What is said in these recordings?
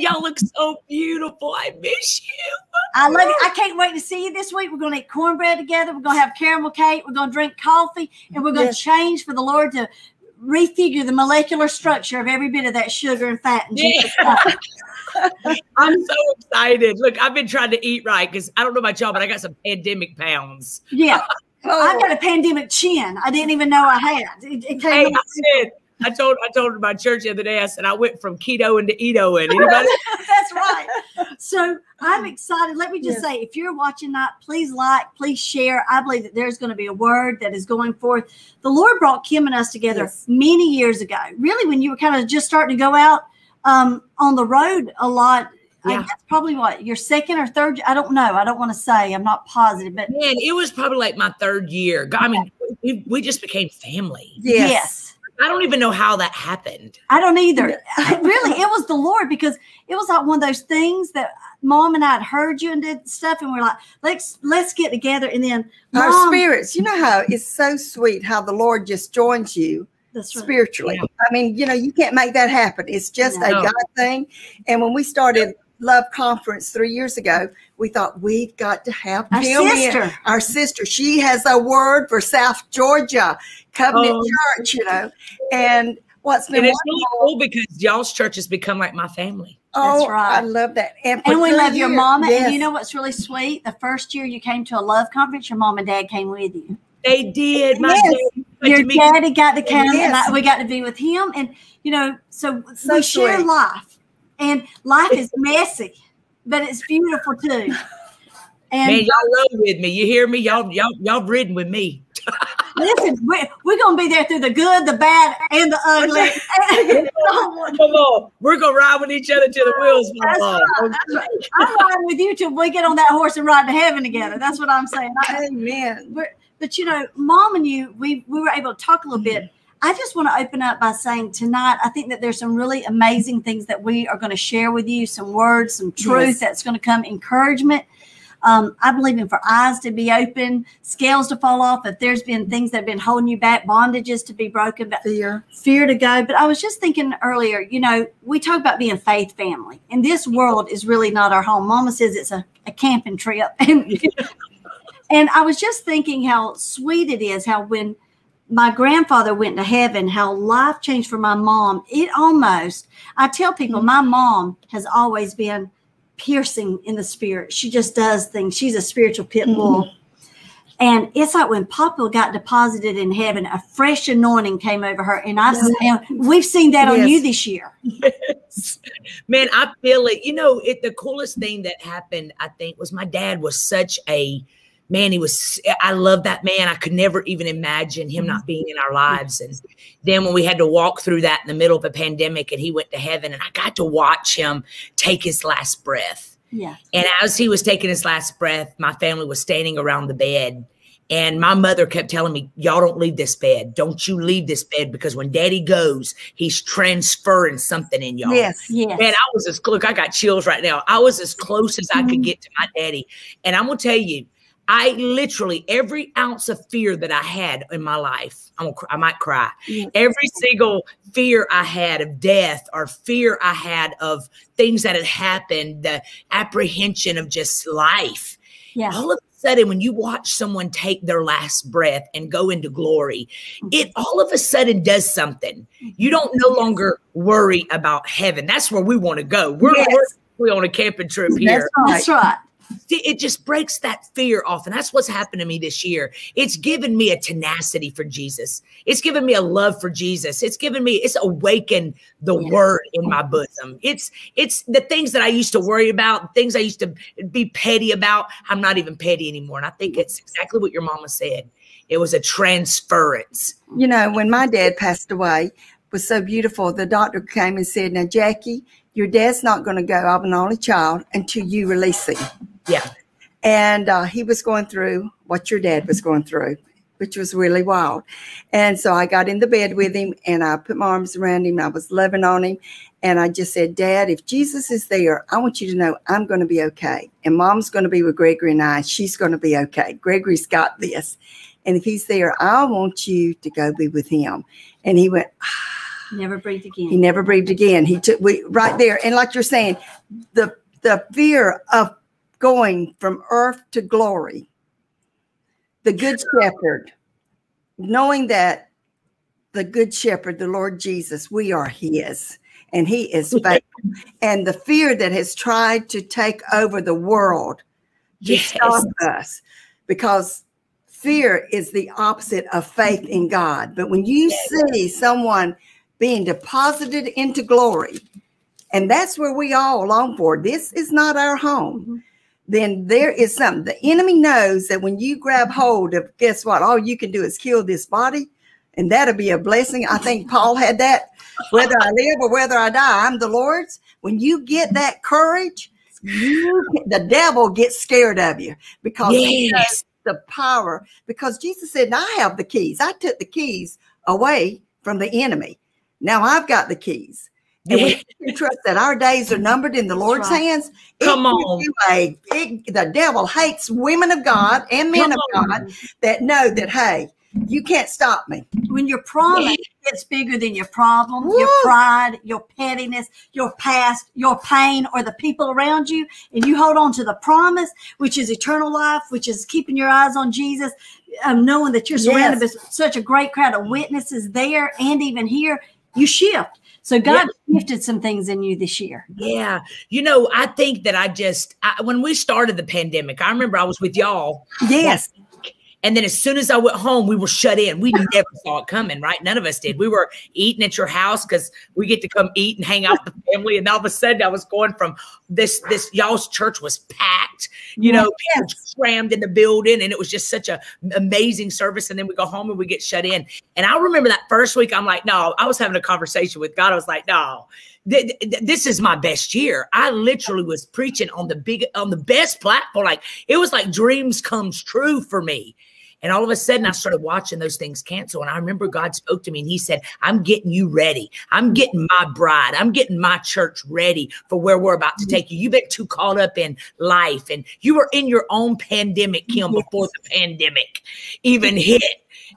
y'all look so beautiful. I miss you. I love you. I can't wait to see you this week. We're going to eat cornbread together. We're going to have caramel cake. We're going to drink coffee, and we're going Yes. to change for the Lord to refigure the molecular structure of every bit of that sugar and fat in Jesus' I'm so excited. Look, I've been trying to eat right because I don't know about y'all, but I got some pandemic pounds. Yeah. Oh, I've got a pandemic chin. I didn't even know I had. It, it came Hey, out- I said, I told I told my church the other day, I said I went from keto into Edo and anybody That's right. So I'm excited. Let me just Yes. say, if you're watching that, please like, please share. I believe that there's going to be a word that is going forth. The Lord brought Kim and us together Yes. many years ago. Really, when you were kind of just starting to go out um, on the road a lot. I Yeah. guess probably what your second or third. I don't know. I don't want to say. I'm not positive, but man, it was probably like my third year. I mean, we, we just became family. yes. yes. I don't even know how that happened. I don't either. really, it was the Lord because it was like one of those things that mom and I had heard you and did stuff, and we're like, let's let's get together. And then Our Mom- spirits, you know how it's so sweet how the Lord just joins you That's right. spiritually. Yeah. I mean, you know, you can't make that happen. It's just No. a God thing. And when we started Love Conference three years ago, we thought we've got to have Our Kim in. sister. Our sister. She has a word for South Georgia Covenant Oh. Church, you know. And what's been And it's really cool because y'all's church has become like my family. Oh, That's right. I love that. And, And we three love your years- mama. And you know what's really sweet? The first year you came to a love conference, your mom and dad came with you. They did. My Yes. Your daddy got to come, and I, we got to be with him. And you know, so, So we share life, and life is messy, but it's beautiful too. And Man, y'all rode with me. You hear me? Y'all, y'all, y'all ridden with me. listen, we're, we're gonna be there through the good, the bad, and the ugly. Come on, we're gonna ride with each other till the wheels fall That's off. right. Right. I'm riding with you till we get on that horse and ride to heaven together. That's what I'm saying. I- Amen. but, but you know, mom and you, we we were able to talk a little bit. I just want to open up by saying tonight, I think that there's some really amazing things that we are going to share with you, some words, some truth Yes. that's going to come, encouragement. Um, I believe in for eyes to be open, scales to fall off. If there's been things that have been holding you back, bondages to be broken, but Fear. fear to go. But I was just thinking earlier, you know, we talk about being faith family, and this world is really not our home. Mama says it's a, a camping trip. And, and I was just thinking how sweet it is how when my grandfather went to heaven, how life changed for my mom. It almost, I tell people, mm-hmm. my mom has always been piercing in the spirit. She just does things. She's a spiritual pit mm-hmm. bull. And it's like when Papa got deposited in heaven, a fresh anointing came over her. And I've and we've seen that on you this year. Man, I feel it. You know, it the coolest thing that happened, I think, was my dad was such a man. He was I love that man. I could never even imagine him not being in our lives. And then when we had to walk through that in the middle of a pandemic and he went to heaven and I got to watch him take his last breath. Yeah. And as he was taking his last breath, my family was standing around the bed. And my mother kept telling me, Y'all don't leave this bed. Don't you leave this bed because when daddy goes, he's transferring something in y'all. Yes. Yes. Man, I was as look, I got chills right now. I was as close as I Mm-hmm. could get to my daddy. And I'm gonna tell you, I literally every ounce of fear that I had in my life, I'm gonna, cry- I might cry. Yeah. Every single fear I had of death or fear I had of things that had happened, the apprehension of just life. Yeah. All of a sudden, when you watch someone take their last breath and go into glory, mm-hmm. it all of a sudden does something. You mm-hmm. don't no longer worry about heaven. That's where we want to go. We're, Yes. we're we're on a camping trip here. That's right. That's right. It just breaks that fear off. And that's what's happened to me this year. It's given me a tenacity for Jesus. It's given me a love for Jesus. It's given me, it's awakened the Yeah. word in my bosom. It's it's the things that I used to worry about, things I used to be petty about. I'm not even petty anymore. And I think it's exactly what your mama said. It was a transference. You know, when my dad passed away, it was so beautiful. The doctor came and said, Now, Jackie, your dad's not going to go. I'm an only child until you release him. Yeah. And uh, he was going through what your dad was going through, which was really wild. And so I got in the bed with him and I put my arms around him. I was loving on him. And I just said, Dad, if Jesus is there, I want you to know I'm going to be okay. And mom's going to be with Gregory and I. She's going to be okay. Gregory's got this. And if he's there, I want you to go be with him. And he went, ah. Never breathed again. He never breathed again. He took we right there, and like you're saying, the the fear of going from earth to glory. The good shepherd, knowing that the good shepherd, the Lord Jesus, we are his and he is faithful. and the fear that has tried to take over the world to Yes. stop us because fear is the opposite of faith in God. But when you see someone being deposited into glory, and that's where we all long for, this is not our home. Mm-hmm. Then there is something. The enemy knows that when you grab hold of, guess what? All you can do is kill this body, and that'll be a blessing. I think Paul had that. Whether I live or whether I die, I'm the Lord's. When you get that courage, you, the devil gets scared of you because Yes. the power. Because Jesus said, I have the keys. I took the keys away from the enemy. Now I've got the keys. And we can trust that our days are numbered in the Lord's right. hands. Come gives on. you a- it- the devil hates women of God and men Come of on. God that know that, hey, you can't stop me. when your promise gets bigger than your problem, your pride, your pettiness, your past, your pain, or the people around you, and you hold on to the promise, which is eternal life, which is keeping your eyes on Jesus, um, knowing that you're surrounded Yes. by such a great crowd of witnesses there and even here, you shift. So God shifted some things in you this year. Yeah. You know, I think that I just, I, when we started the pandemic, I remember I was with y'all. Yes. And then as soon as I went home, we were shut in. We never saw it coming, right? None of us did. We were eating at your house because we get to come eat and hang out with the family. And all of a sudden I was going from this, this y'all's church was packed, you know, people crammed in the building. And it was just such a amazing service. And then we go home and we get shut in. And I remember that first week, I'm like, no, I was having a conversation with God. I was like, no, th- th- this is my best year. I literally was preaching on the big, on the best platform. Like it was like dreams comes true for me. And all of a sudden, I started watching those things cancel. And I remember God spoke to me and He said, I'm getting you ready. I'm mm. getting my bride. I'm getting my church ready for where we're about to mm. take you. You've been too caught up in life. And you were in your own pandemic, Kim, before the pandemic even hit.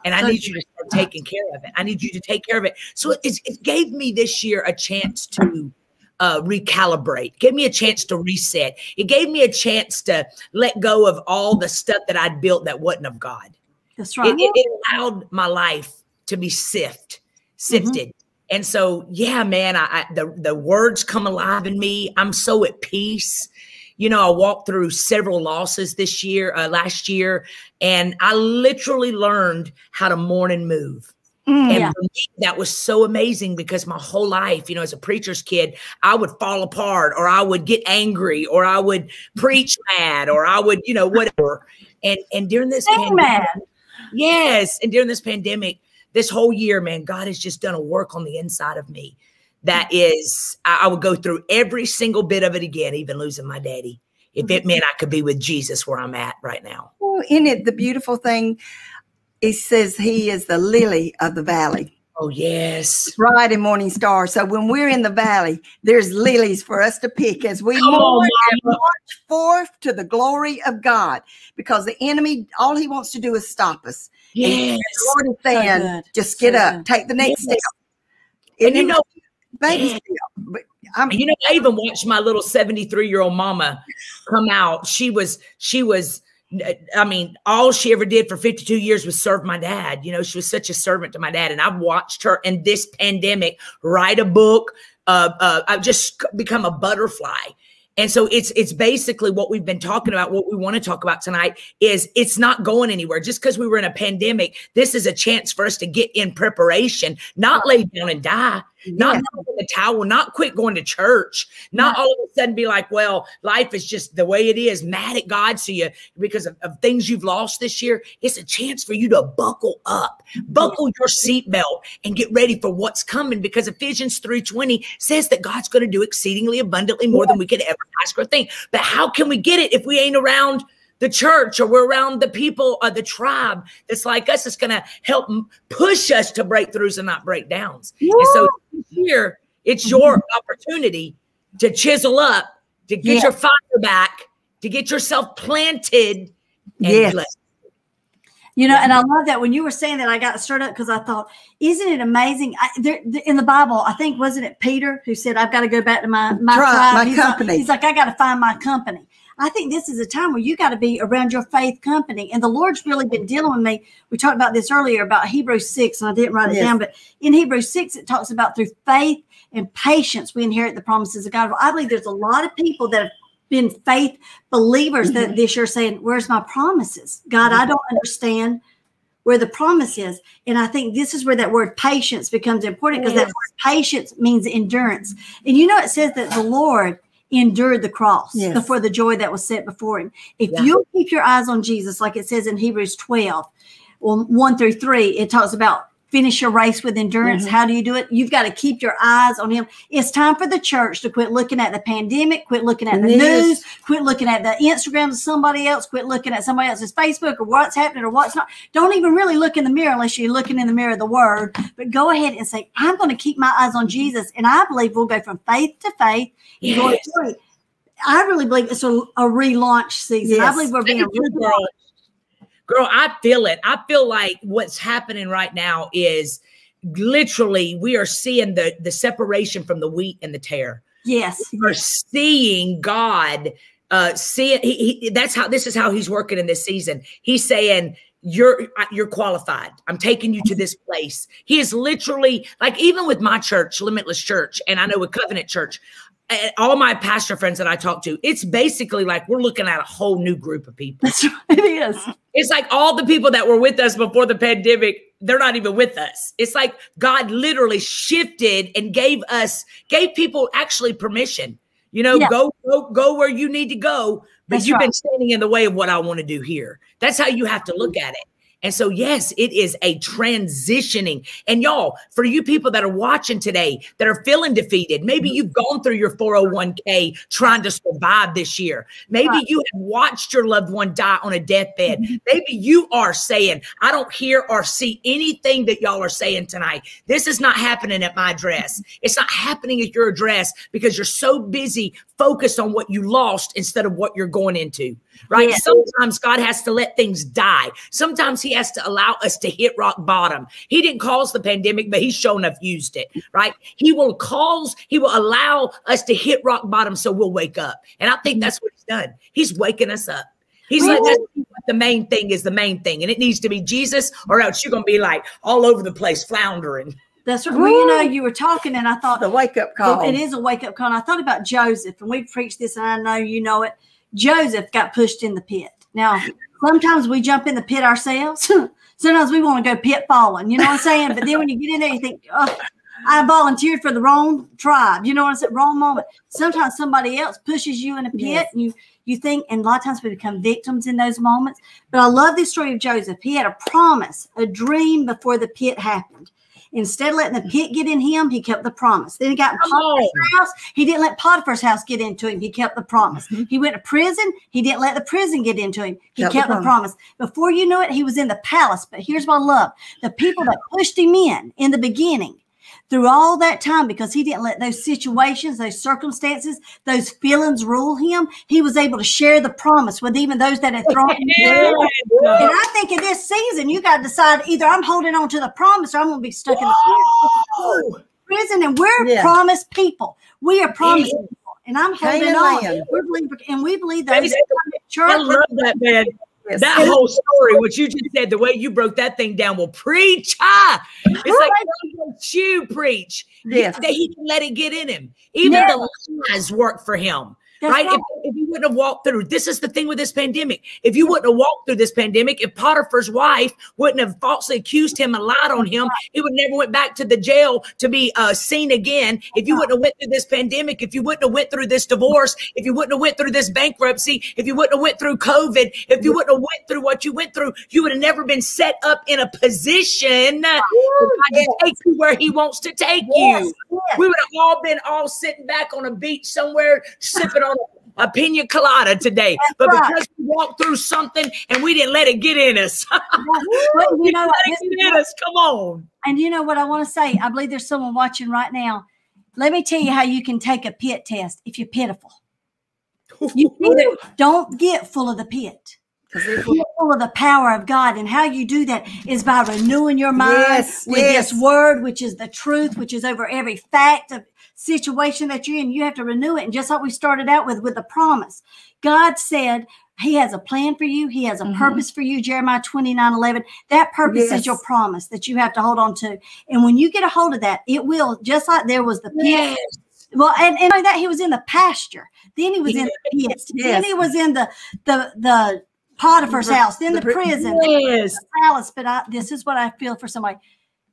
And I need you to start taking care of it. I need you to take care of it. So it, it gave me this year a chance to uh, recalibrate, gave me a chance to reset. It gave me a chance to let go of all the stuff that I'd built that wasn't of God. That's right. it, it allowed my life to be sift, sifted. And so, yeah, man, I, I the the words come alive in me. I'm so at peace. You know, I walked through several losses this year, uh, last year, and I literally learned how to mourn and move. Mm. And Yeah. for me, that was so amazing because my whole life, you know, as a preacher's kid, I would fall apart or I would get angry or I would preach mad or I would, you know, whatever. And and during this Amen. pandemic, yes, and during this pandemic, this whole year, man, God has just done a work on the inside of me that is, I, I would go through every single bit of it again, even losing my daddy. If it meant I could be with Jesus where I'm at right now. Well, in it, the beautiful thing, it says he is the lily of the valley. Oh, yes. bright and morning star. So when we're in the valley, there's lilies for us to pick as we Come on, and Mama. march forth to the glory of God. Because the enemy, all he wants to do is stop us. And Yes. the Lord is saying, good. just get So up, good. take the next Yes. step. And you know, baby Yeah. step. I'm You know, I even watched my little 73 year old mama come out. She was, she was, I mean, all she ever did for 52 years was serve my dad. You know, she was such a servant to my dad. And I've watched her in this pandemic write a book. Uh, uh, I've just become a butterfly. And so it's it's basically what we've been talking about. What we want to talk about tonight is it's not going anywhere. Just because we were in a pandemic, this is a chance for us to get in preparation, not lay down and die, not in the towel, not quit going to church, not all of a sudden be like, well, life is just the way it is, mad at God. So you because of, of things you've lost this year, it's a chance for you to buckle up, buckle your seatbelt and get ready for what's coming because Ephesians 3:20 says that God's going to do exceedingly abundantly more than we could ever ask or think. But how can we get it if we ain't around the church or we're around the people or the tribe that's like us that's going to help push us to breakthroughs and not breakdowns. And so here, it's your mm-hmm. opportunity to chisel up, to get your fire back, to get yourself planted. Yes. blessed. You know, and I love that when you were saying that, I got stirred up because I thought, isn't it amazing? I, there, in the Bible, I think wasn't it Peter who said, "I've got to go back to my my Tribe, tribe." my he's company. Like, he's like, "I got to find my company." I think this is a time where you got to be around your faith company, and the Lord's really been dealing with me. We talked about this earlier about Hebrews six, and I didn't write it Yes. down, but in Hebrews six, it talks about through faith and patience we inherit the promises of God. Well, I believe there's a lot of people that have been faith believers Mm-hmm. that this year saying, Where's my promises? God, I don't understand where the promise is. And I think this is where that word patience becomes important because that Yes. word patience means endurance. And you know, it says that the Lord endured the cross Yes. before the joy that was set before him. If Yeah. you'll keep your eyes on Jesus, like it says in Hebrews 12, well, 1 through 3, it talks about finish your race with endurance. Mhm. How do you do it? You've got to keep your eyes on him. It's time for the church to quit looking at the pandemic, quit looking at the News. news, quit looking at the Instagrams of somebody else, quit looking at somebody else's Facebook or what's happening or what's not. Don't even really look in the mirror unless you're looking in the mirror of the word. But go ahead and say, I'm going to keep my eyes on Jesus. And I believe we'll go from faith to faith. Yes. I really believe it's a, a relaunch season. I believe we're being you, girl. I feel it. I feel like what's happening right now is literally we are seeing the the separation from the wheat and the tare. Yes. We're seeing God uh see it. He, he, that's how this is how he's working in this season. He's saying you're you're qualified. I'm taking you to this place. He is literally like even with my church, Limitless Church, and I know with Covenant Church, all my pastor friends that I talk to, it's basically like we're looking at a whole new group of people. That's right. It is. It's like all the people that were with us before the pandemic, they're not even with us. It's like God literally shifted and gave us, gave people actually permission. You know, Yeah. go, go, go where you need to go, but That's you've right. been standing in the way of what I want to do here. That's how you have to look at it. And so, yes, it is a transitioning. And y'all, for you people that are watching today that are feeling defeated, maybe Mm-hmm. you've gone through your 401k trying to survive this year. Maybe you have watched your loved one die on a deathbed. Mm-hmm. Maybe you are saying, I don't hear or see anything that y'all are saying tonight. This is not happening at my address. It's not happening at your address because you're so busy focused on what you lost instead of what you're going into. Right. Yeah. Sometimes God has to let things die. Sometimes He has to allow us to hit rock bottom. He didn't cause the pandemic, but He's shown enough used it. Right. He will cause, He will allow us to hit rock bottom so we'll wake up. And I think that's what He's done. He's waking us up. He's like, the main thing is the main thing. And it needs to be Jesus, or else you're going to be like all over the place, floundering. That's right. Well, you know, you were talking, and I thought The wake up call. it is a wake up call. And I thought about Joseph, and we preached this, and I know you know it. Joseph got pushed in the pit. Now, sometimes we jump in the pit ourselves. sometimes we want to go pit falling. You know what I'm saying? But then when you get in there, you think, oh, I volunteered for the wrong tribe. You know what I'm saying? Wrong moment. Sometimes somebody else pushes you in a pit, Yes. and you you think, and a lot of times we become victims in those moments. But I love this story of Joseph. He had a promise, a dream before the pit happened. Instead of letting the pit get in him, he kept the promise. Then he got in Potiphar's house. He didn't let Potiphar's house get into him. He kept the promise. Mm-hmm. He went to prison. He didn't let the prison get into him. He Kept kept, the the promise. Before you knew it, he was in the palace. But here's my love the people that pushed him in in the beginning through all that time because he didn't let those situations, those circumstances, those feelings rule him. He was able to share the promise with even those that had thrown him down. And I think in this season, you got to decide either I'm holding on to the promise or I'm going to be stuck in the prison. And we're Yeah. promised people. We are promised Yeah. people. And I'm holding Canaan on. We're believers, and we believe that come church. I love that, man. Yes. That whole story, what you just said, the way you broke that thing down, will preach. Ah, it's like what you preach. Yes. That he can let it get in him. Even Yeah. the lies work for him. Right? right. If, if you wouldn't have walked through, this is the thing with this pandemic. If you wouldn't have walked through this pandemic, if Potiphar's wife wouldn't have falsely accused him and lied on him, he would never went back to the jail to be uh, seen again. If you wouldn't have went through this pandemic, if you wouldn't have went through this divorce, if you wouldn't have went through this bankruptcy, if you wouldn't have went through COVID, if you wouldn't have went through what you went through, you would have never been set up in a position God to take you where He wants to take Yes, you. yes. We would have all been all sitting back on a beach somewhere, sipping on a, a pina colada today. but right. because we walked through something and we didn't let it get in us, you know let it get in us. Come on. And you know what I want to say? I believe there's someone watching right now. Let me tell you how you can take a pit test if you're pitiful. You either don't get full of the pit. Full of the power of God. And how you do that is by renewing your mind Yes, with yes. this word, which is the truth, which is over every fact of situation that you're in. You have to renew it. And just like we started out with, with the promise, God said, he has a plan for you. He has a Mhm. purpose for you. Jeremiah 29 11. That purpose Yes. is your promise that you have to hold on to. And when you get a hold of that, it will, just like there was the pit. Yes. Well, and, and like that, he was in the pasture. Then he was in the pits. Then he was in the the the Potiphar's The- house. Then the the, prison, Yes. the palace. But I, this is what I feel for somebody.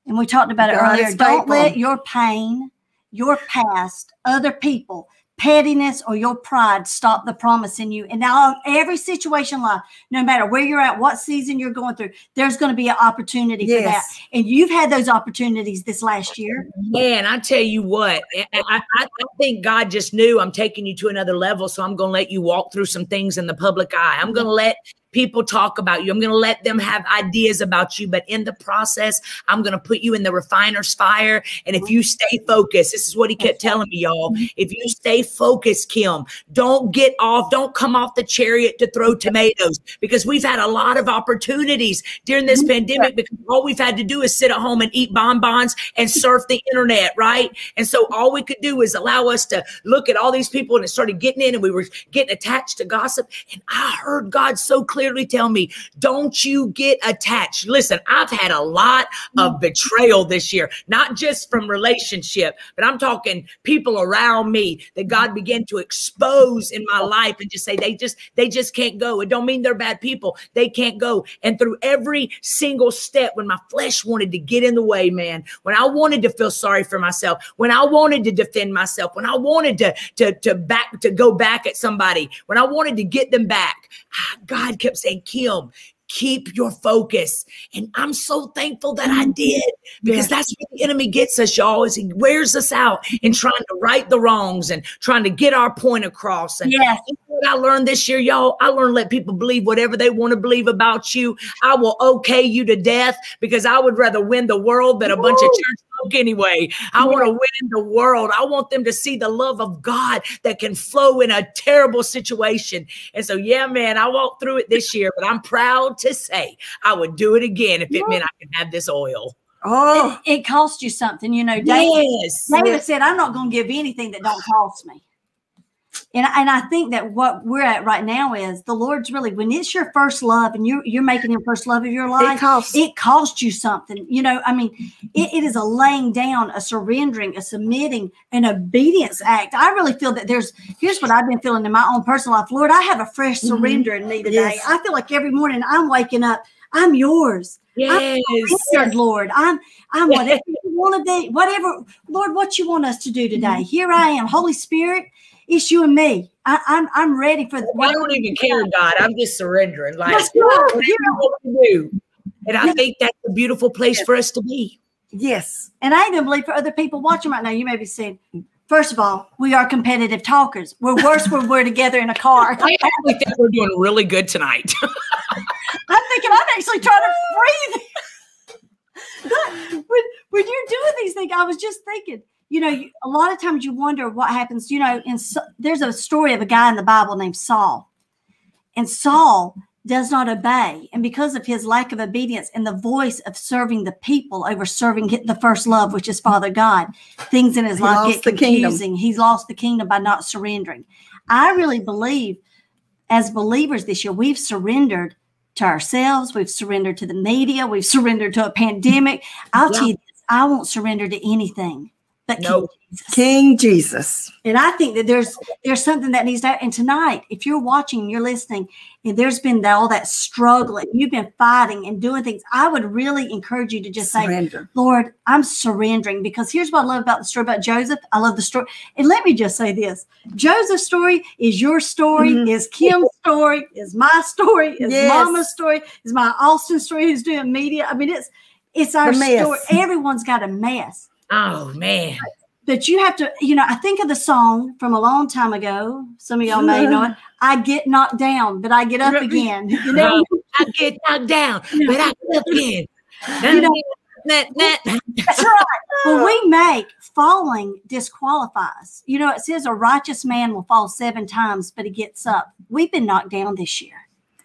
And we talked about it God earlier. Don't faithful. let your pain, your past, other people, pettiness, or your pride stop the promise in you. And now, every situation life, no matter where you're at, what season you're going through, there's going to be an opportunity for that. And you've had those opportunities this last year. Man, I tell you what, I, I, I think God just knew I'm taking you to another level. So I'm going to let you walk through some things in the public eye. I'm going to let people talk about you. I'm going to let them have ideas about you. But in the process, I'm going to put you in the refiner's fire. And if you stay focused, this is what he kept telling me, y'all. Mm-hmm. If you stay focused, Kim, don't get off, don't come off the chariot to throw tomatoes because we've had a lot of opportunities during this mm-hmm. pandemic because all we've had to do is sit at home and eat bonbons and surf the internet, right? And so all we could do is allow us to look at all these people and it started getting in and we were getting attached to gossip. And I heard God so clearly tell me, don't you get attached. Listen, I've had a lot of betrayal this year, not just from relationship, but I'm talking people around me that God began to expose in my life and just say they just they just can't go. It don't mean they're bad people. They can't go. And through every single step when my flesh wanted to get in the way, man, when I wanted to feel sorry for myself, when I wanted to defend myself, when I wanted to to to back to go back at somebody, when I wanted to get them back, ah, God kept saying, "Kim, keep your focus." And I'm so thankful that I mm-hmm. did because that's what the enemy gets us, y'all. Is he wears us out in trying to right the wrongs and trying to get our point across. And Yes. what I learned this year, y'all? I learned to let people believe whatever they want to believe about you. I will okay you to death because I would rather win the world than a bunch of church folk anyway. I want to win the world. I want them to see the love of God that can flow in a terrible situation. And so, yeah, man, I walked through it this year, but I'm proud to say I would do it again if it meant I could have this oil. Oh, It, it cost you something, you know. David, Yes. David said, "I'm not going to give anything that don't cost me." And and I think that what we're at right now is the Lord's really when it's your first love and you're you're making Him first love of your life, it costs. It cost you something, you know. I mean, it, it is a laying down, a surrendering, a submitting, an obedience act. I really feel that there's here's what I've been feeling in my own personal life. Lord, I have a fresh Mhm. surrender in me today. Yes. I feel like every morning I'm waking up, I'm yours. Yes. Surrendered, Lord. I'm I'm whatever you want to be, whatever, Lord, what you want us to do today. Here I am, Holy Spirit. It's you and me. I, I'm I'm ready for the I don't even care, God. I'm just surrendering. Like, That's right. whatever you want to do. And I think that's a beautiful place for us to be. yes. And I even believe for other people watching right now, you may be saying, first of all, we are competitive talkers. We're worse when we're together in a car. I actually think we're doing really good tonight. I'm thinking I'm actually trying to breathe. when, when you're doing these things, I was just thinking, you know, you, a lot of times you wonder what happens. You know, in so, there's a story of a guy in the Bible named Saul, and Saul does not obey, and because of his lack of obedience and the voice of serving the people over serving the first love, which is Father God, things in his He life get the kingdom. confusing. He's lost the kingdom by not surrendering. I really believe, as believers this year, we've surrendered to ourselves. We've surrendered to the media. We've surrendered to a pandemic. I'll Yeah. tell you this, I won't surrender to anything but No. King Jesus. King Jesus. And I think that there's there's something that needs to. And tonight, if you're watching, you're listening, and there's been all that struggle, and you've been fighting and doing things, I would really encourage you to just say, Lord, I'm surrendering because here's what I love about the story about Joseph. I love the story. And let me just say this Joseph's story is your story, Mhm. is Kim's story, is my story, is Yes. Mama's story, is my Austin story who's doing media. I mean, it's it's our story. Everyone's got a mess. Oh, man. But you have to, you know, I think of the song from a long time ago. Some of y'all may know it. I get knocked down, but I get up again. You know, I get knocked down, but I get up again. You know- That- that- That's right. Well, we make falling disqualifies. You know, it says a righteous man will fall seven times, but he gets up. We've been knocked down this year.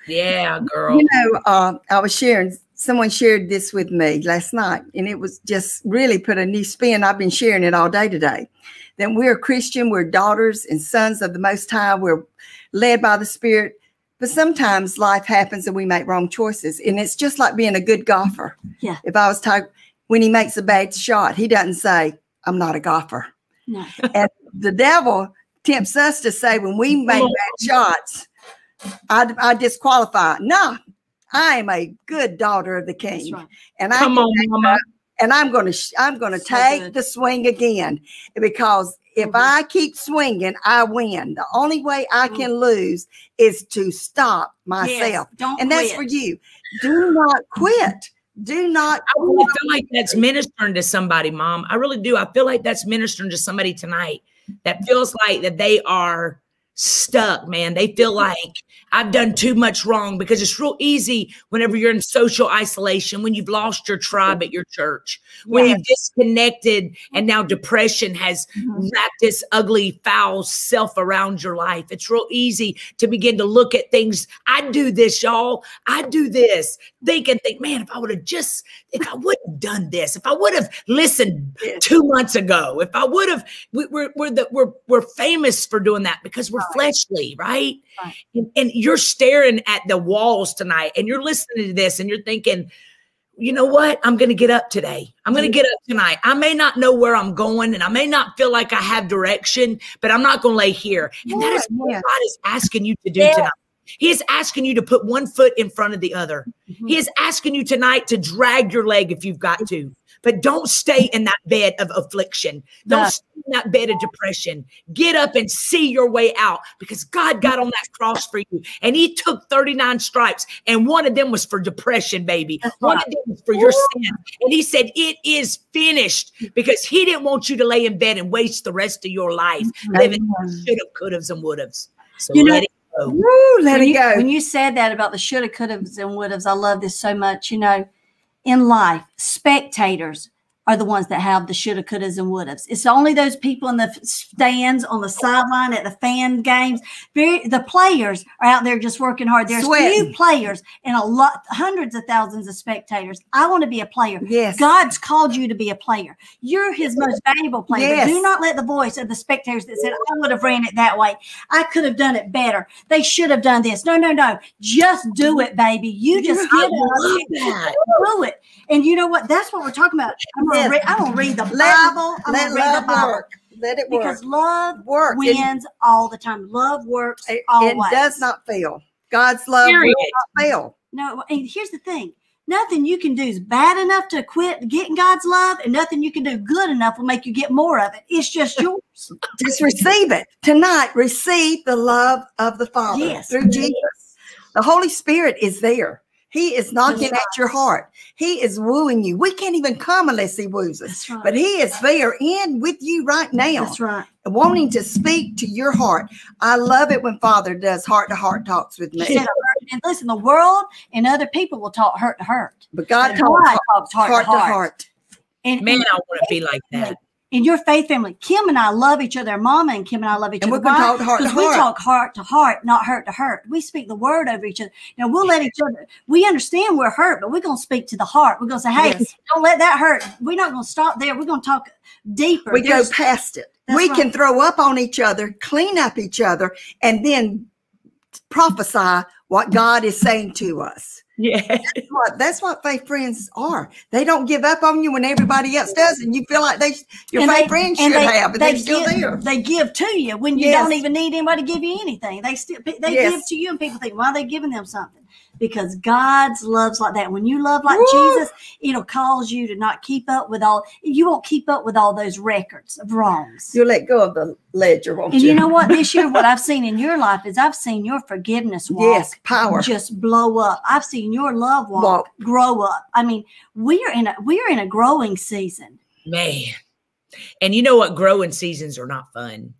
Yeah, girl. You know, uh, I was sharing. Someone shared this with me last night, and it was just really put a new spin. I've been sharing it all day today. Then we're Christian. We're daughters and sons of the Most High. We're led by the Spirit. But sometimes life happens and we make wrong choices. And it's just like being a good golfer. Yeah. If I was talking, when he makes a bad shot, he doesn't say, I'm not a golfer. No. And the devil tempts us to say, when we make bad shots, I, I disqualify. No, I am a good daughter of the That's king. right. And I come on, Mama. And I'm going to I'm going to So take good. the swing again because if Mhm. I keep swinging, I win. The only way I Mhm. can lose is to stop myself, Yes, don't and that's quit. for you. Do not quit. Do not. I really feel like that's ministering to somebody, mom. I really do. I feel like that's ministering to somebody tonight that feels like that they are stuck, man. They feel like I've done too much wrong because it's real easy whenever you're in social isolation, when you've lost your tribe at your church, when you've disconnected and now depression has Mhm. wrapped this ugly, foul self around your life. It's real easy to begin to look at things. I do this, y'all. I do this. Think and think, man, if I would have just, if I would have done this, if I would have listened two months ago, if I would have, we, we're we're the, we're we're famous for doing that because we're fleshly, right? Right. And, and you're staring at the walls tonight, and you're listening to this, and you're thinking, you know what? I'm going to get up today. I'm going to get up tonight. I may not know where I'm going and I may not feel like I have direction, but I'm not going to lay here. And that is what Yeah. God is asking you to do Yeah. tonight. He is asking you to put one foot in front of the other. Mhm. He is asking you tonight to drag your leg if you've got to, but don't stay in that bed of affliction. Don't stay that bed of depression. Get up and see your way out because God got on that cross for you and He took 39 stripes, and one of them was for depression, baby. One of them was for your sin. And He said, It is finished because He didn't want you to lay in bed and waste the rest of your life mm-hmm. living should have, could have, and would have. So You know- it go. Woo, let when it you, go. When you said that about the shoulda, coulda, and wouldas, I love this so much. You know, in life, spectators are the ones that have the shoulda, couldas, and wouldas. It's only those people in the stands on the sideline at the fan games. Very, the players are out there just working hard. There's Sweating. few players and a lot, hundreds of thousands of spectators. I want to be a player. yes. God's called you to be a player. You're his most valuable player. Yes. do not let the voice of the spectators that said, I would have ran it that way. I could have done it better. They should have done this. No, no, no. Just do it, baby. You just I get it. that. Do it. And you know what? That's what we're talking about. I'm gonna Yes. read, I'm gonna read the Let- Bible. I'm Let gonna read the love Bible. work. Let it work. Because love work. It- wins all the time. Love works It, always. it does not fail. God's love Period. will not fail. No, and here's the thing. Nothing you can do is bad enough to quit getting God's love, and nothing you can do good enough will make you get more of it. It's just yours. Just receive it tonight. Receive the love of the Father Yes. through Jesus. The Holy Spirit is there. He is knocking That's at your heart. He is wooing you. We can't even come unless He woos us. Right. But He is there in with you right now, That's right. wanting to speak to your heart. I love it when Father does heart to heart talks with me. said, and listen, the world and other people will talk hurt to hurt. But God And talks God talks heart, heart to heart. And, Man, and I want to be like that. In your faith family, Kim and I love each other. Mama and Kim and I love each And other. we're talk heart to we heart. talk heart to heart, not hurt to hurt. We speak the word over each other. Now we'll let each other. We understand we're hurt, but we're gonna speak to the heart. We're gonna say, "Hey, Yes. don't let that hurt." We're not gonna stop there. We're gonna talk deeper. we go past it. We right. can throw up on each other, clean up each other, and then prophesy what God is saying to us. Yeah. That's what, that's what faith friends are. They don't give up on you when everybody else does, and you feel like they your And faith they- friends should they- have, but they they're still give, there. They give to you when you Yes. don't even need anybody to give you anything. They still they Yes. give to you, and people think, "Why are they giving them something?" Because God's loves like that. When you love like Woo! Jesus, it'll cause you to not keep up with all. You won't keep up with all those records of wrongs. You'll let go of the ledger, won't And you? you know what? This year, what I've seen in your life is I've seen your forgiveness walk yes, power. just blow up. I've seen your love walk, Walk. grow up. I mean, we're in a we're in a growing season. Man. And you know what? Growing seasons are not fun.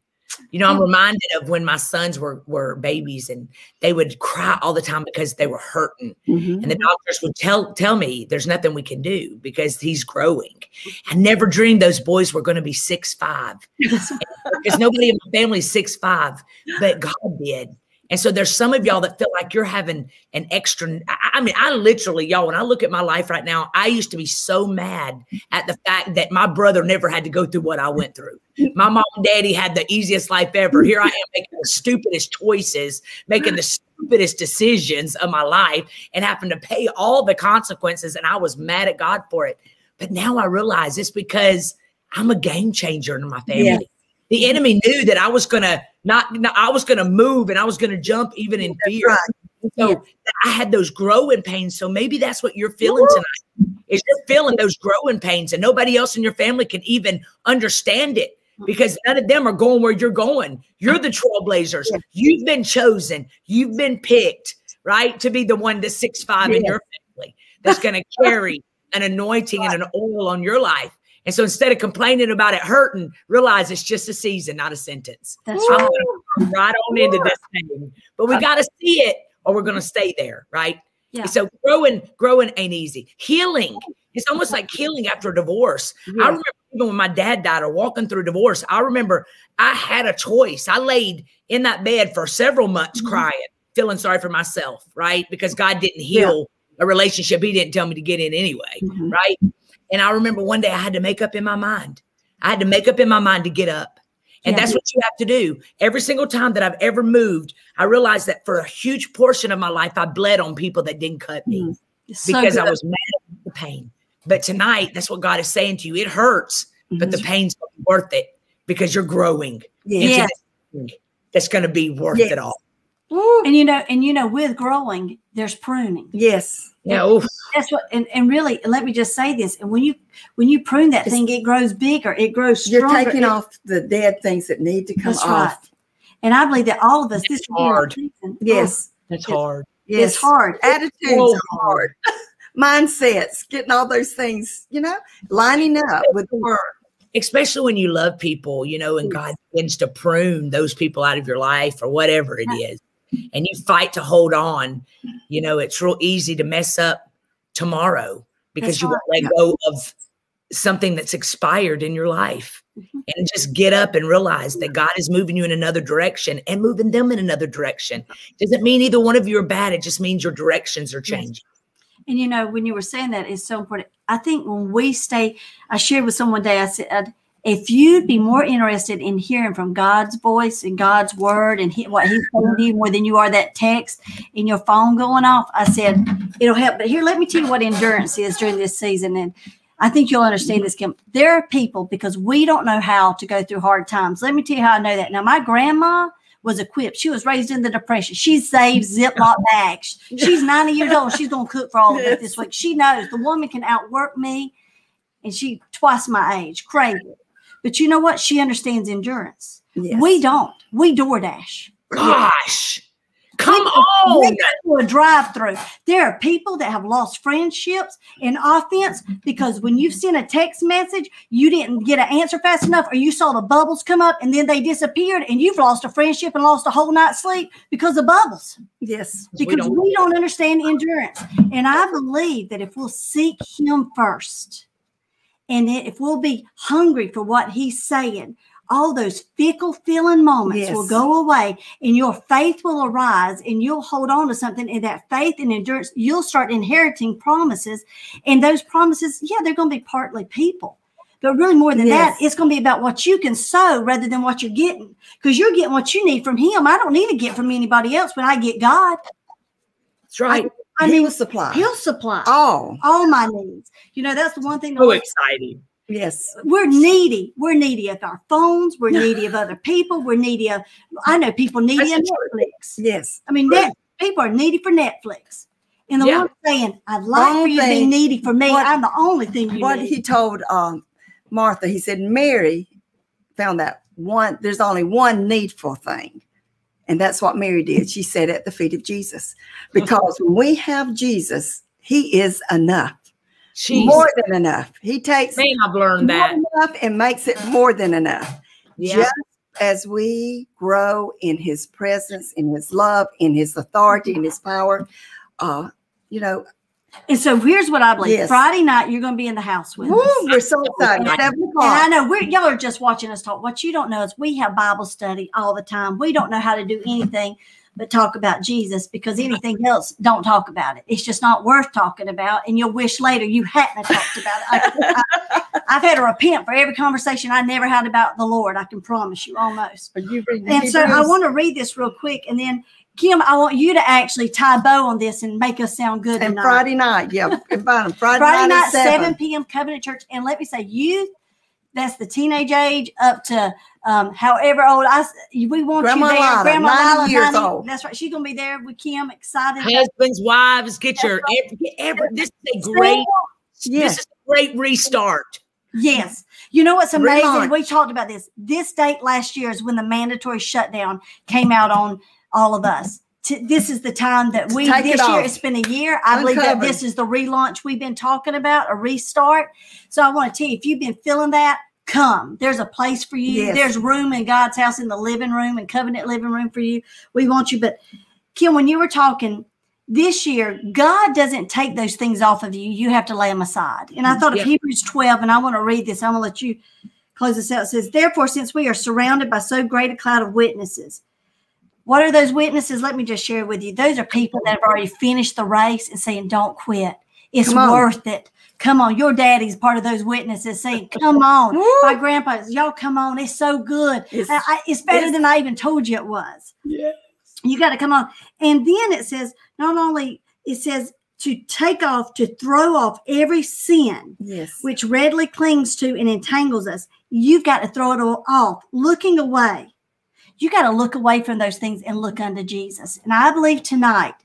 You know, I'm reminded of when my sons were were babies and they would cry all the time because they were hurting. Mhm. And the doctors would tell tell me there's nothing we can do because he's growing. I never dreamed those boys were going to be six five because nobody in my family is six five, but God did. And so there's some of y'all that feel like you're having an extra. I mean, I literally, y'all, when I look at my life right now, I used to be so mad at the fact that my brother never had to go through what I went through. My mom and daddy had the easiest life ever. Here I am making the stupidest choices, making the stupidest decisions of my life, and having to pay all the consequences. And I was mad at God for it. But now I realize it's because I'm a game changer in my family. Yeah. The mm-hmm. enemy knew that I was gonna not, not- I was gonna move and I was gonna jump even in fear. right. So I had those growing pains. So maybe that's what you're feeling tonight. Is you're feeling those growing pains, and nobody else in your family can even understand it mm-hmm. because none of them are going where you're going. You're the trailblazers. Yeah. You've been chosen. You've been picked, right, to be the one that's six five in your family that's going to carry an anointing and an oil on your life. And so instead of complaining about it hurting, realize it's just a season, not a sentence. That's I'm right. right on into this thing, but we got to see it, or we're going to stay there, right? Yeah. So growing, growing ain't easy. Healing, it's almost like healing after a divorce. I remember even when my dad died or walking through divorce, I remember I had a choice. I laid in that bed for several months Mhm. crying, feeling sorry for myself, right? Because God didn't heal a relationship He didn't tell me to get in anyway, Mhm. right? And I remember one day I had to make up in my mind. I had to make up in my mind to get up. And Yeah. that's what you have to do. Every single time that I've ever moved, I realized that for a huge portion of my life, I bled on people that didn't cut me Mhm. It's so because I was mad at the pain. But tonight, that's what God is saying to you. It hurts, but the Mhm. pain's worth it because you're growing into Yeah. this that's going to be worth Yes. it all. And you know, and you know, with growing, there's pruning. Yes. Yeah. oof. That's what, and, and really, and let me just say this: and when you when you prune that thing, it grows bigger, it grows You're taking it- off the dead things that need to come That's off. right. And I believe that all of us, this It's will hard. season. Oh, yes. That's It's- hard. Yes. It's hard. Attitudes so are hard. Mindsets, getting all those things, you know, lining up with the word. Especially when you love people, you know, and God begins to prune those people out of your life or whatever it is. And you fight to hold on, you know, it's real easy to mess up tomorrow because That's you won't let go of something that's expired in your life. Mhm. And just get up and realize that God is moving you in another direction and moving them in another direction. Doesn't mean either one of you are bad. It just means your directions are Yes. changing. And you know, when you were saying that, it's so important. I think when we stay, I shared with someone day, I said, if you'd be more interested in hearing from God's voice and God's word and he, what He's telling you more than you are that text in your phone going off, I said, it'll help. But here, let me tell you what endurance is during this season. And I think you'll understand this, Kim. There are people because we don't know how to go through hard times. Let me tell you how I know that. Now, my grandma was equipped. She was raised in the Depression. She saved Ziploc bags. She's 90 years old. She's going to cook for all of us this week. She knows the woman can outwork me, and she twice my age. Crazy. But you know what? She understands endurance. Yes. We don't. We DoorDash. Gosh, come on. We go to a drive-through. There are people that have lost friendships in offense because when you've sent a text message, you didn't get an answer fast enough, or you saw the bubbles come up and then they disappeared, and you've lost a friendship and lost a whole night's sleep because of bubbles. Yes. We Because don't- we don't understand endurance. And I believe that if we'll seek Him first, and if we'll be hungry for what He's saying, all those fickle feeling moments will go away and your faith will arise and you'll hold on to something. And that faith and endurance, you'll start inheriting promises. And those promises, yeah, they're going to be partly people. But really, more than Yes. that, it's going to be about what you can sow rather than what you're getting. Because you're getting what you need from Him. I don't need to get from anybody else when I get God. That's right. I He mean, will supply He'll supply all. all my needs. You know, that's the one thing. the So exciting. Yes. we're needy. We're needy of our phones. We're needy of other people. We're needy of. I know people needy of Netflix. Yes. I mean, net, people are needy for Netflix. And the Yeah. Lord's saying, "I'd like for Wrong you to be needy for me. What- I'm the only thing you What need." he told um, Martha, he said, Mary found that one, there's only one needful thing. And that's what Mary did. She sat at the feet of Jesus. Because when we have Jesus, he is enough. Jeez. More than enough. He takes Man, I've learned that. enough and makes it more than enough. Yeah. Just as we grow in his presence, in his love, in his authority, in his power, uh, you know, And so here's what I believe. Yes. Friday night, you're going to be in the house with Woo, us. we're so excited. Seven And. I know we're y'all are just watching us talk. What you don't know is we have Bible study all the time. We don't know how to do anything but talk about Jesus because anything else don't talk about it. It's just not worth talking about, and you'll wish later you hadn't talked about it. I, have had to repent for every conversation I never had about the Lord. I can promise you, almost. Are you And so I want to read this real quick, and then Kim, I want you to actually tie a bow on this and make us sound good and tonight. Friday night, yeah, invite 'em. Friday, Friday night, night, seven. 7 p.m. Covenant Church. And let me say, youth, that's the teenage age up to um, however old. I we want Grandma you there. Lila, Grandma 90 Lila, years 90. old. That's right. She's gonna be there with Kim, excited. Husbands, wives, get your every, every this is a great Yes. this is a great restart. Yes. You know what's amazing? Relaunch. We talked about this. This date last year is when the mandatory shutdown came out on all of us. T- This is the time that we Take it this year off. it's been a year. I believe that this is the relaunch we've been talking about, a restart. So I want to tell you, if you've been feeling that, come. There's a place for you. Yes. There's room in God's house in the living room and covenant living room for you. We want you. But Kim, when you were talking this year, God doesn't take those things off of you. You have to lay them aside. And I mm, thought of Hebrews 12, and I want to read this. I'm going to let you close this out. It says, Therefore, since we are surrounded by so great a cloud of witnesses, what are those witnesses? Let me just share with you. Those are people that have already finished the race and saying, Don't quit. It's worth it. Come on. Your daddy's part of those witnesses saying, Come on. My grandpa's, y'all come on. It's so good. It's- I- it's better it's- than I even told you it was. Yes. You got to come on. And then it says, not only it says to take off, to throw off every sin Yes. which readily clings to and entangles us. You've got to throw it all off, looking away. You got to look away from those things and look unto Jesus. And I believe tonight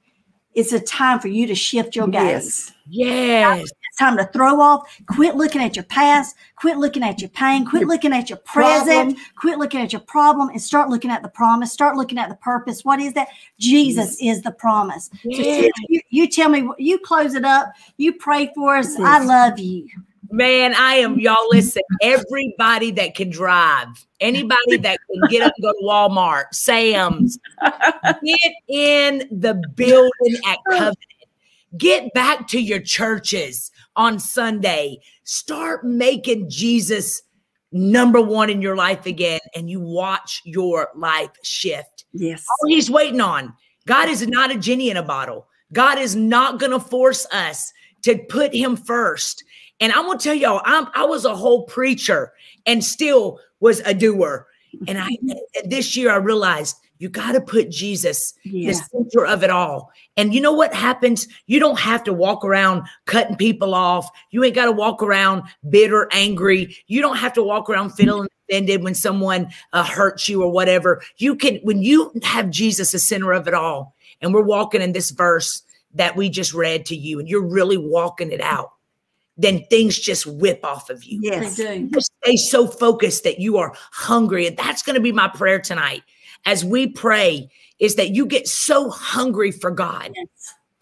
it's a time for you to shift your gaze. Yes. Yes. It's time to throw off. Quit looking at your past. Quit looking at your pain. Quit Your looking at your present. problem. Quit looking at your problem and start looking at the promise. Start looking at the purpose. What is that? Jesus is the promise. So you, you tell me, you close it up. You pray for us. I love you. Man, I am y'all listen. Everybody that can drive, anybody that can get up and go to Walmart, Sam's, get in the building at Covenant. Get back to your churches on Sunday. Start making Jesus number one in your life again, and you watch your life shift. Yes. all he's waiting on. God is not a genie in a bottle. God is not going to force us to put him first. And I'm going to tell y'all, I'm, I was a whole preacher and still was a doer. And I this year I realized you got to put Jesus Yes. the center of it all. And you know what happens? You don't have to walk around cutting people off. You ain't got to walk around bitter, angry. You don't have to walk around feeling offended when someone uh, hurts you or whatever. You can, when you have Jesus the center of it all, and we're walking in this verse that we just read to you, and you're really walking it out, then things just whip off of you Yes. They do. just stay so focused that you are hungry. And that's going to be my prayer tonight as we pray is that you get so hungry for God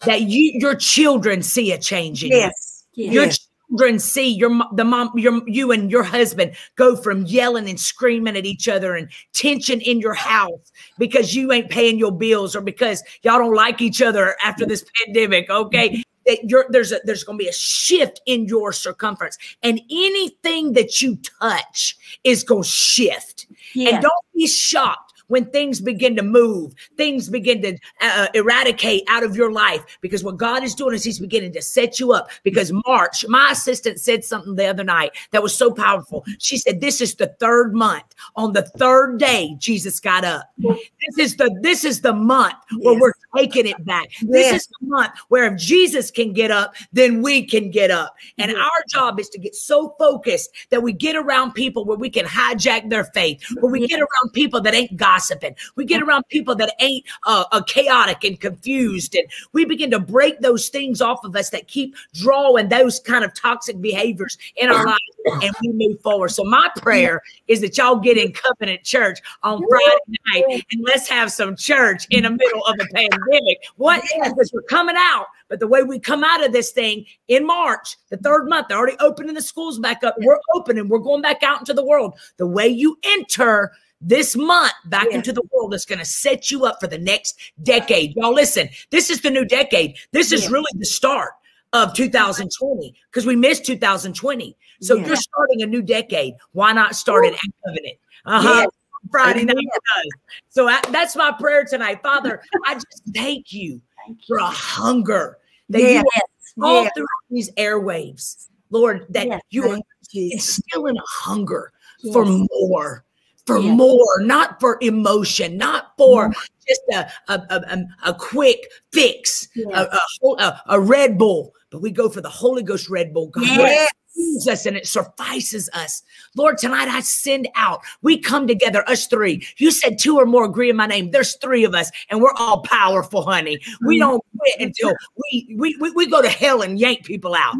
that you your children see a change in Yes. you. Yes. Your Yes. children see your the mom your you and your husband go from yelling and screaming at each other and tension in your house because you ain't paying your bills or because y'all don't like each other after this pandemic, okay? That you're there's a there's going to be a shift in your circumference and anything that you touch is going to shift. Yes. And don't be shocked when things begin to move, things begin to uh, eradicate out of your life because what God is doing is He's beginning to set you up. Because March, my assistant said something the other night that was so powerful. She said, "This is the third month. On the third day, Jesus got up. This is the this is the month where Yes. we're taking it back. This Yes. is the month where if Jesus can get up, then we can get up. And Yes. our job is to get so focused that we get around people where we can hijack their faith, where we get around people that ain't gossiping, we get around people that ain't uh, uh, chaotic and confused, and we begin to break those things off of us that keep drawing those kind of toxic behaviors in our lives, and we move forward. So my prayer is that y'all get in Covenant Church on Friday night, and let's have some church in the middle of a pandemic. What? Because we're coming out, but the way we come out of this thing in March, the third month, they're already opening the schools back up. We're opening, we're going back out into the world. The way you enter this month back Yeah. into the world is going to set you up for the next decade. Y'all listen, this is the new decade. This is Yeah. really the start. of 2020 because we missed 2020. So Yeah. you're starting a new decade. Why not start it at Covenant? Uh-huh. Friday night. So I, that's my prayer tonight. Father, I just thank you for a hunger that Yes. you all Yes. through these airwaves, Lord, that Yes. you are instilling a hunger for more, for Yes. more, not for emotion, not for mm-hmm. just a, a, a, a- quick fix, a, Yes. a, a, a Red Bull, but we go for the Holy Ghost Red Bull. God, Yes. Us and it suffices us. Lord, tonight I send out. We come together, us three. You said two or more agree in my name. There's three of us, and we're all powerful, honey. We Mhm. don't quit until we we, we we go to hell and yank people out.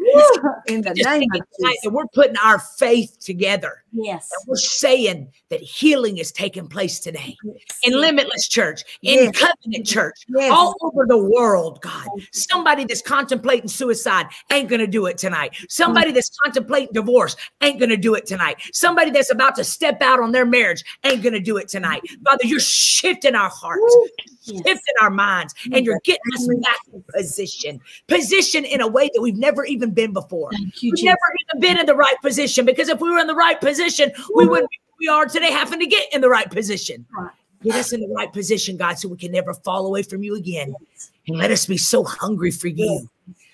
In the name of tonight Jesus. that we're putting our faith together. Yes. And we're saying that healing is taking place today in Limitless Church, in Yes. Covenant Church, Yes. all over the world, God. Somebody that's contemplating suicide ain't going to do it tonight. Somebody that's contemplating divorce ain't going to do it tonight. Somebody that's about to step out on their marriage ain't going to do it tonight. Father, you're shifting our hearts, Yes. shifting our minds, and you're getting us back in position. Position in a way that we've never even been before. Thank you, We've Jesus. never even been in the right position because if we were in the right position, we wouldn't be we are today having to get in the right position. Get us in the right position, God, so we can never fall away from you again. And let us be so hungry for you.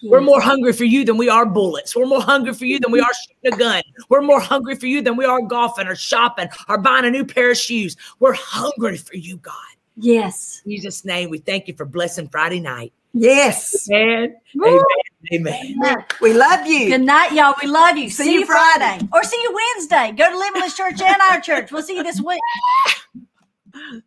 We're hmm. more hungry for you than we are bullets. We're more hungry for you than we hmm. are shooting a gun. We're more hungry for you than we are golfing or shopping or buying a new pair of shoes. We're hungry for you, God. Yes. In Jesus' name, we thank you for blessing Friday night. Yes. Amen. Woo. Amen. Amen. We love you. Good night, y'all. We love you. See, See you you Friday. Friday. or see you Wednesday. Go to Limitless Church and our church. We'll see you this week.